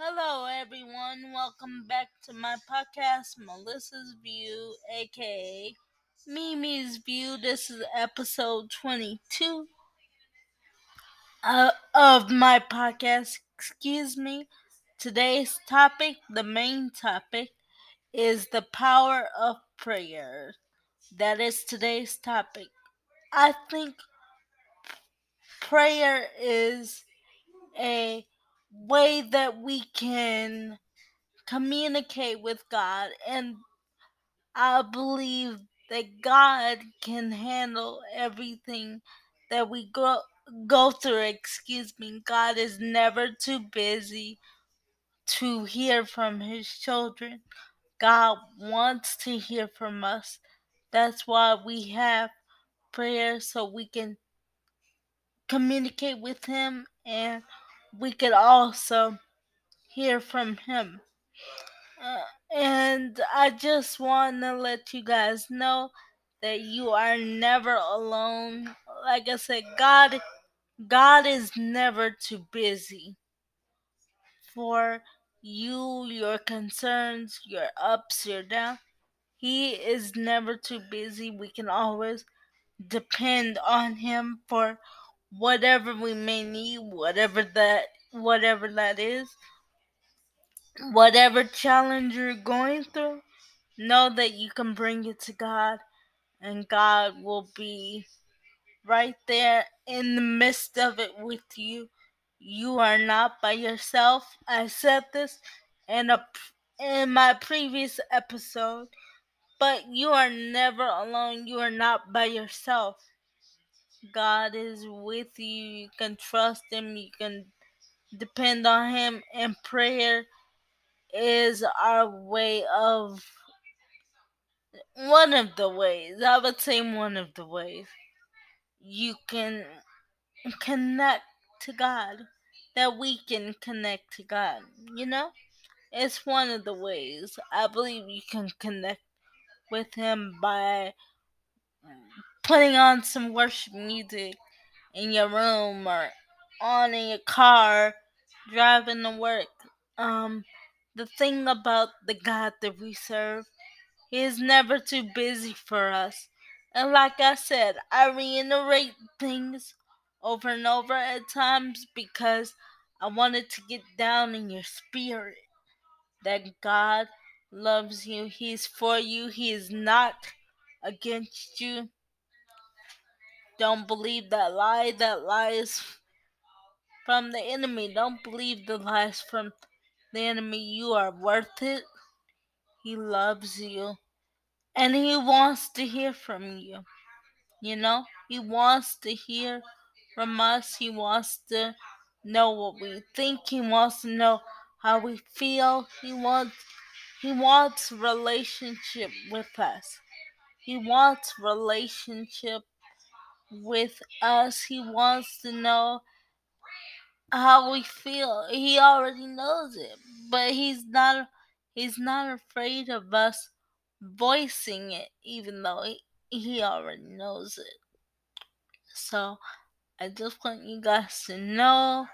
Hello, everyone. Welcome back to my podcast, Melissa's View, aka MeMe's View. This is episode 22 uh, of my podcast. Excuse me. Today's topic, the main topic, is the power of prayer. That is today's topic. I think prayer is a way that we can communicate with God and I believe that God can handle everything that we go go through, excuse me. God is never too busy to hear from his children. God wants to hear from us. That's why we have prayer so we can communicate with him and we could also hear from him. Uh, and I just want to let you guys know that you are never alone. Like I said, God God is never too busy for you, your concerns, your ups, your downs. He is never too busy. We can always depend on him for whatever we may need, whatever that whatever that is. Whatever challenge you're going through, know that you can bring it to God and God will be right there in the midst of it with you. You are not by yourself. I said this in a in my previous episode, but you are never alone. You are not by yourself. God is with you. You can trust him. You can depend on him and prayer is our way of one of the ways. I would say one of the ways you can connect to God, that we can connect to God. You know, it's one of the ways I believe you can connect with Him by putting on some worship music in your room or on in your car, driving to work. Um, the thing about the God that we serve, He is never too busy for us. And like I said, I reiterate things over and over at times because I wanted to get down in your spirit that God loves you, He's for you, He is not against you. Don't believe that lie, that lies from the enemy. Don't believe the lies from the enemy. You are worth it. He loves you. And he wants to hear from you. You know, he wants to hear from us. He wants to know what we think. He wants to know how we feel. He wants he wants relationship with us. He wants relationship with us. He wants to know how we feel. He already knows it, but he's not he's not afraid of us voicing it even though he, he already knows it. So, I just want you guys to know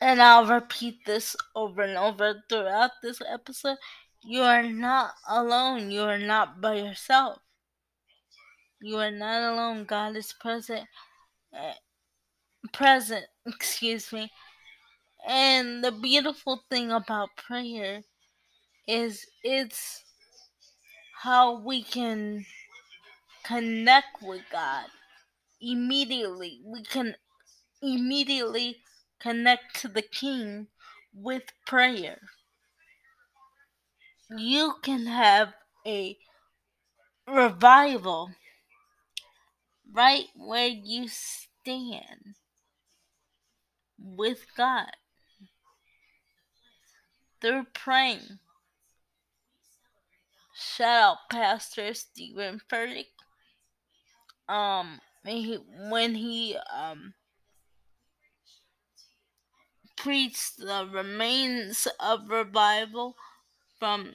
and I'll repeat this over and over throughout this episode. You are not alone. You are not by yourself. You are not alone. God is present. Uh, present, excuse me. And the beautiful thing about prayer is it's how we can connect with God immediately. We can immediately connect to the King with prayer. You can have a revival right where you stand with God through praying. Shout out Pastor Steven Furtick. Um, he, when he um preached the remains of revival from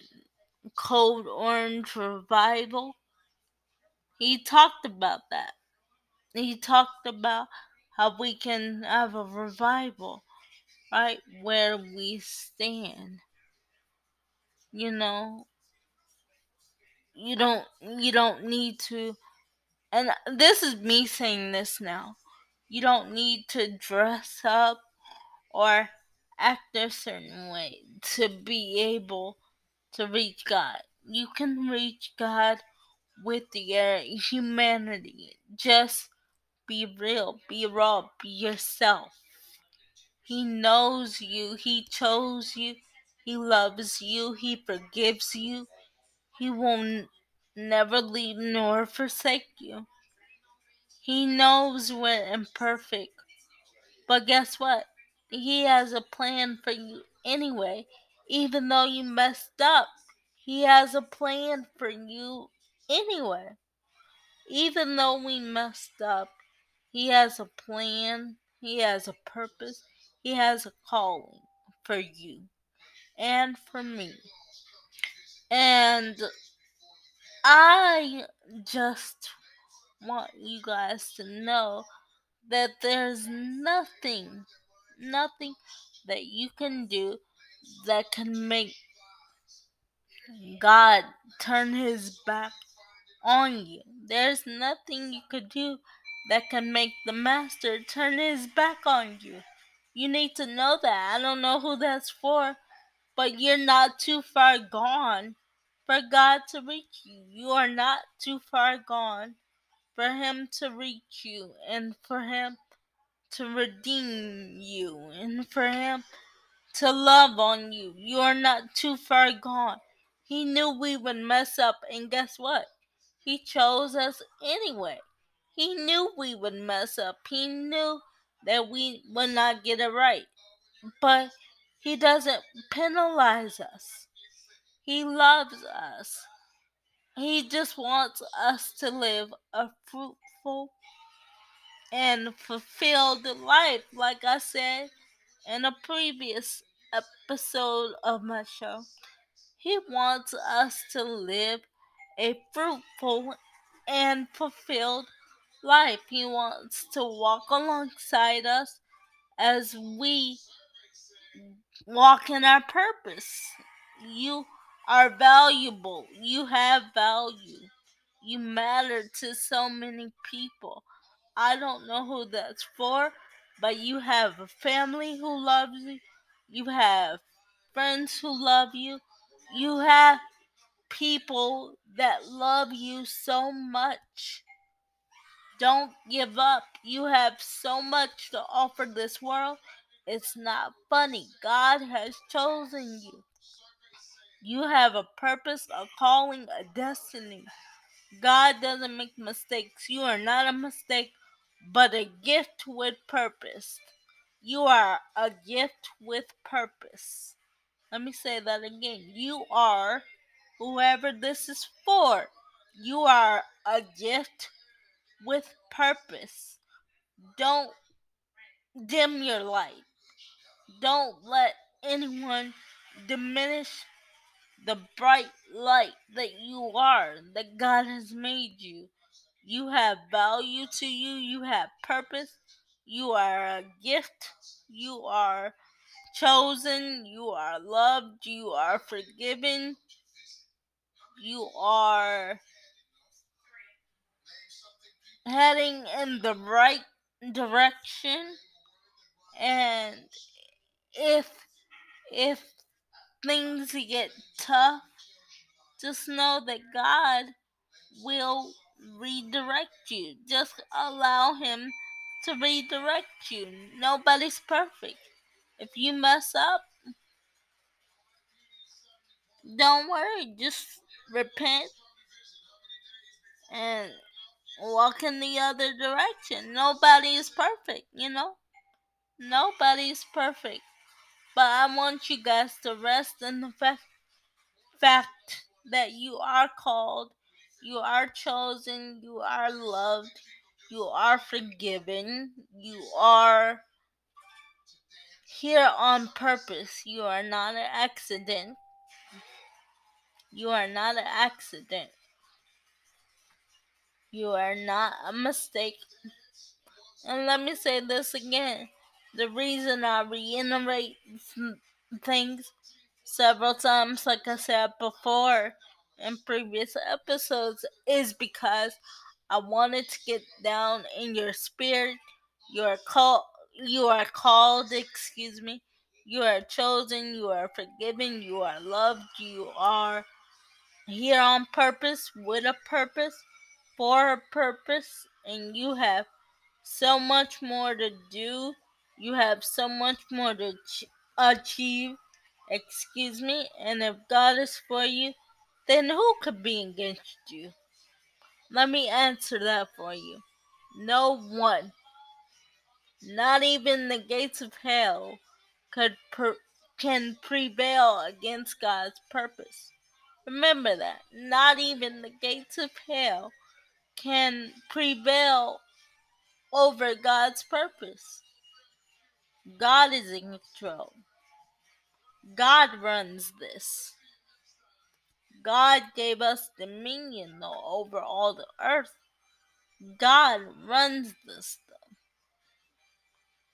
Code Orange Revival, he talked about that. He talked about how we can have a revival right where we stand. You know, you don't you don't need to and this is me saying this now. You don't need to dress up or act a certain way to be able to reach God. You can reach God with your humanity. Just be real, be raw, be yourself. He knows you, He chose you, He loves you, He forgives you. He will never leave nor forsake you. He knows we're imperfect. But guess what? He has a plan for you anyway. Even though you messed up, He has a plan for you anyway. Even though we messed up, He has a plan, He has a purpose, He has a calling for you and for me. And I just want you guys to know that there's nothing, nothing that you can do that can make God turn his back on you. There's nothing you could do that can make the master turn his back on you. You need to know that. I don't know who that's for, but you're not too far gone for God to reach you. You are not too far gone for Him to reach you and for Him to redeem you and for Him to love on you. You are not too far gone. He knew we would mess up, and guess what? He chose us anyway. He knew we would mess up. He knew that we would not get it right. But He doesn't penalize us. He loves us. He just wants us to live a fruitful and fulfilled life, like I said in a previous episode of my show. He wants us to live a fruitful and fulfilled life. He wants to walk alongside us as we walk in our purpose. You are valuable. You have value. You matter to so many people. I don't know who that's for, but you have a family who loves you. You have friends who love you. You have people that love you so much. Don't give up. You have so much to offer this world. It's not funny. God has chosen you. You have a purpose, a calling, a destiny. God doesn't make mistakes. You are not a mistake, but a gift with purpose. You are a gift with purpose. Let me say that again. You are whoever this is for. You are a gift with purpose. Don't dim your light. Don't let anyone diminish the bright light that you are, that God has made you. You have value to you, you have purpose, you are a gift, you are chosen, you are loved, you are forgiven, you are heading in the right direction. And if if things get tough just know that God will redirect you. Just allow him to redirect you. Nobody's perfect. If you mess up don't worry. Just repent and walk in the other direction nobody is perfect you know Nobody is perfect, but I want you guys to rest in the fact, fact that you are called, you are chosen, you are loved, you are forgiven, you are here on purpose. You are not an accident. You are not an accident. You are not a mistake. And let me say this again the reason I reiterate things several times, like I said before in previous episodes, is because I wanted to get down in your spirit. You are called. You are called. Excuse me. You are chosen. You are forgiven. You are loved. You are here on purpose, with a purpose, for a purpose, and you have so much more to do. You have so much more to achieve. Excuse me. And if God is for you, then who could be against you? Let me answer that for you. No one, not even the gates of hell, could per- can prevail against God's purpose. Remember that. Not even the gates of hell can prevail over God's purpose. God is in control. God runs this. God gave us dominion over all the earth. God runs this stuff.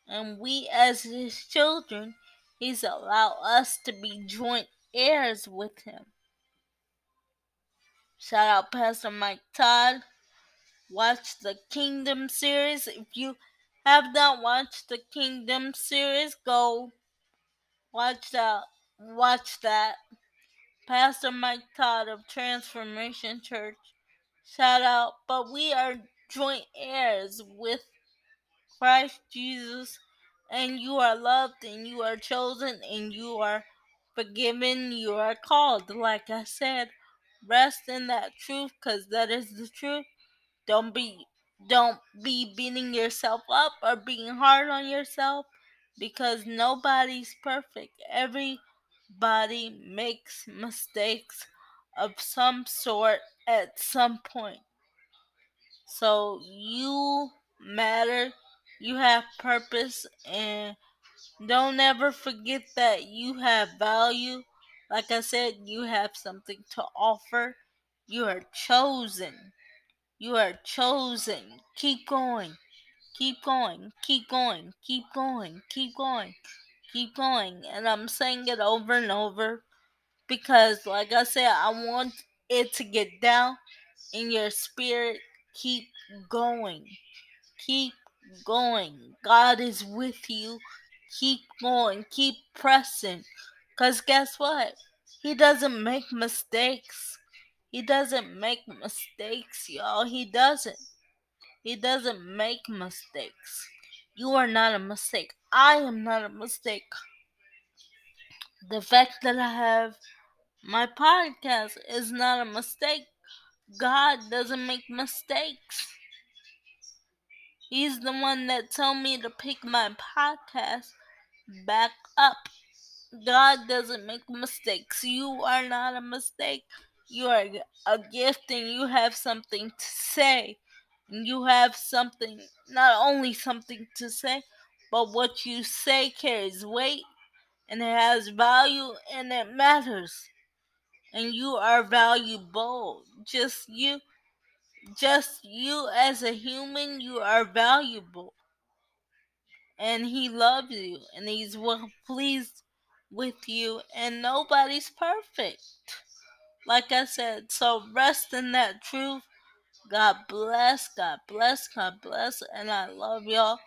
And we as his children, he's allowed us to be joint heirs with him. Shout out Pastor Mike Todd. Watch the Kingdom series. If you have not watched the Kingdom series, go watch that. Watch that. Pastor Mike Todd of Transformation Church. Shout out. But we are joint heirs with Christ Jesus, and you are loved, and you are chosen, and you are forgiven, you are called. Like I said, rest in that truth, because that is the truth. Don't be don't be beating yourself up or being hard on yourself because nobody's perfect. Everybody makes mistakes of some sort at some point. So you matter, you have purpose, and don't ever forget that you have value. Like I said, you have something to offer. You are chosen. You are chosen. Keep going. Keep going. Keep going. Keep going. Keep going. Keep going. And I'm saying it over and over because, like I said, I want it to get down in your spirit. Keep going. Keep going. God is with you. Keep going. Keep pressing. Because guess what? He doesn't make mistakes. He doesn't make mistakes, y'all. He doesn't. He doesn't make mistakes. You are not a mistake. I am not a mistake. The fact that I have my podcast is not a mistake. God doesn't make mistakes. He's the one that told me to pick my podcast back up. God doesn't make mistakes. You are not a mistake. You are a gift and you have something to say. You have something, not only something to say, but what you say carries weight and it has value and it matters. And you are valuable. Just you just you as a human, you are valuable. And he loves you and he's well pleased with you and nobody's perfect. Like I said, so rest in that truth. God bless, God bless, God bless, and I love y'all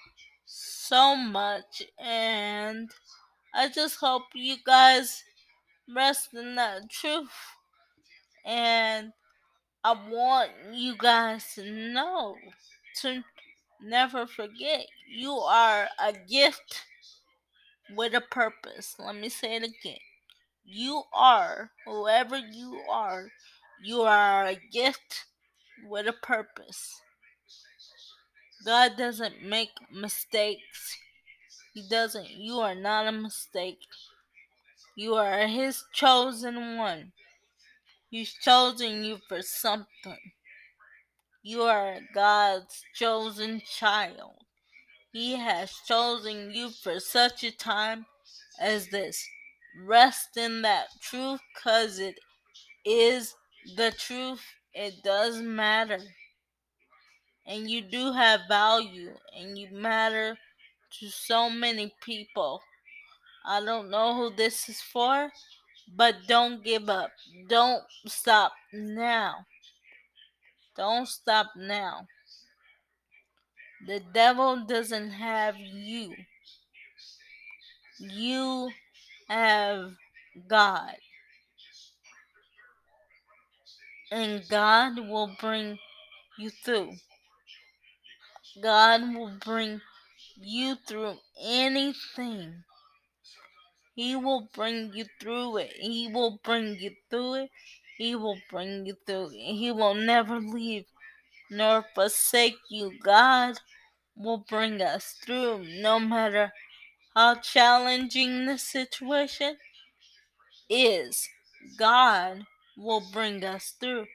so much. And I just hope you guys rest in that truth. And I want you guys to know to never forget you are a gift with a purpose. Let me say it again. You are, whoever you are, you are a gift with a purpose. God doesn't make mistakes. He doesn't. You are not a mistake. You are His chosen one. He's chosen you for something. You are God's chosen child. He has chosen you for such a time as this. Rest in that truth because it is the truth. It does matter. And you do have value and you matter to so many people. I don't know who this is for, but don't give up. Don't stop now. Don't stop now. The devil doesn't have you. You have God. And God will bring you through. God will bring you through anything. He will bring you through it. He will bring you through it. He will bring you through it. He will never leave nor forsake you. God will bring us through no matter how challenging the situation is. God will bring us through.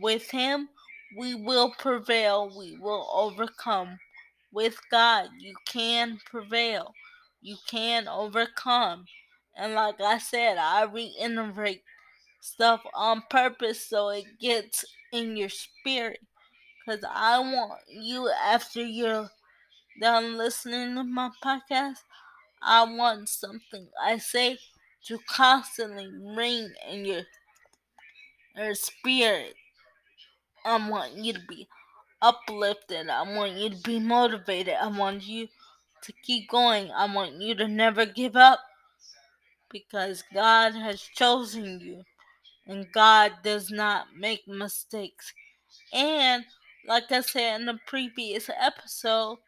With Him, we will prevail. We will overcome. With God, you can prevail. You can overcome. And like I said, I reiterate stuff on purpose so it gets in your spirit. Because I want you, after you're done listening to my podcast, I want something I say to constantly ring in your, your spirit. I want you to be uplifted. I want you to be motivated. I want you to keep going. I want you to never give up because God has chosen you and God does not make mistakes. And like I said in the previous episode,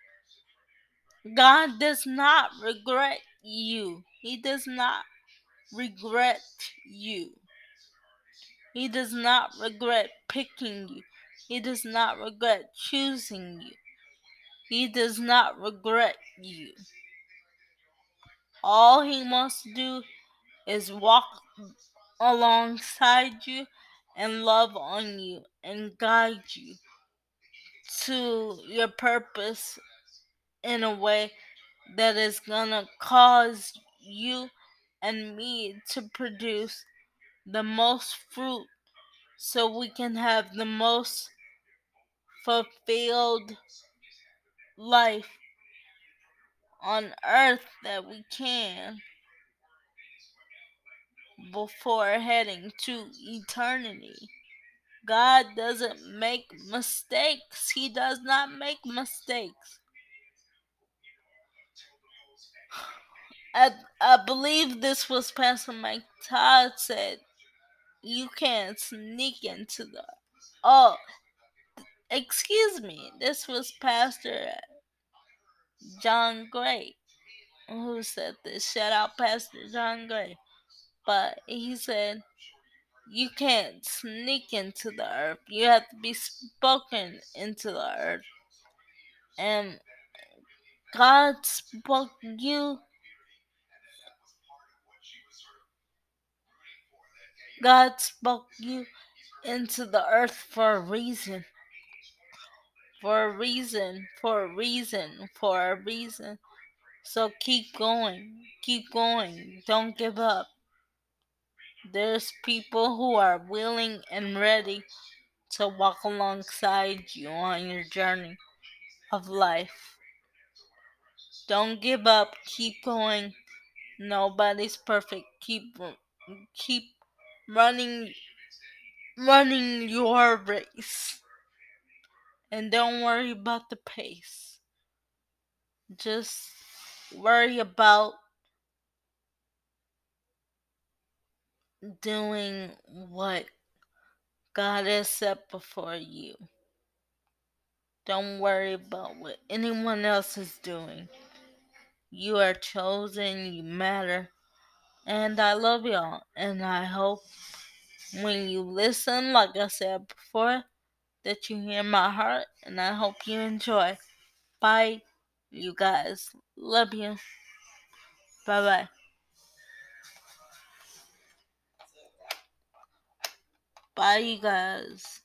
God does not regret you. He does not regret you. He does not regret picking you. He does not regret choosing you. He does not regret you. All he to do is walk alongside you and love on you and guide you to your purpose in a way that is gonna cause you and me to produce the most fruit so we can have the most fulfilled life on earth that we can before heading to eternity. God doesn't make mistakes. He does not make mistakes. I, I believe this was Pastor Mike Todd said, you can't sneak into the. Oh, excuse me. This was Pastor John Gray who said this. Shout out Pastor John Gray. But he said, you can't sneak into the earth. You have to be spoken into the earth. And God spoke you. God spoke you into the earth for a reason. For a reason, for a reason, for a reason. So keep going, keep going, don't give up. There's people who are willing and ready to walk alongside you on your journey of life. Don't give up, keep going. Nobody's perfect. Keep keep running running your race. And don't worry about the pace. Just worry about doing what God has set before you. Don't worry about what anyone else is doing. You are chosen, you matter. And I love y'all. And I hope when you listen, like I said before, that you hear my heart. And I hope you enjoy. Bye, you guys. Love you. Bye bye. Bye, you guys.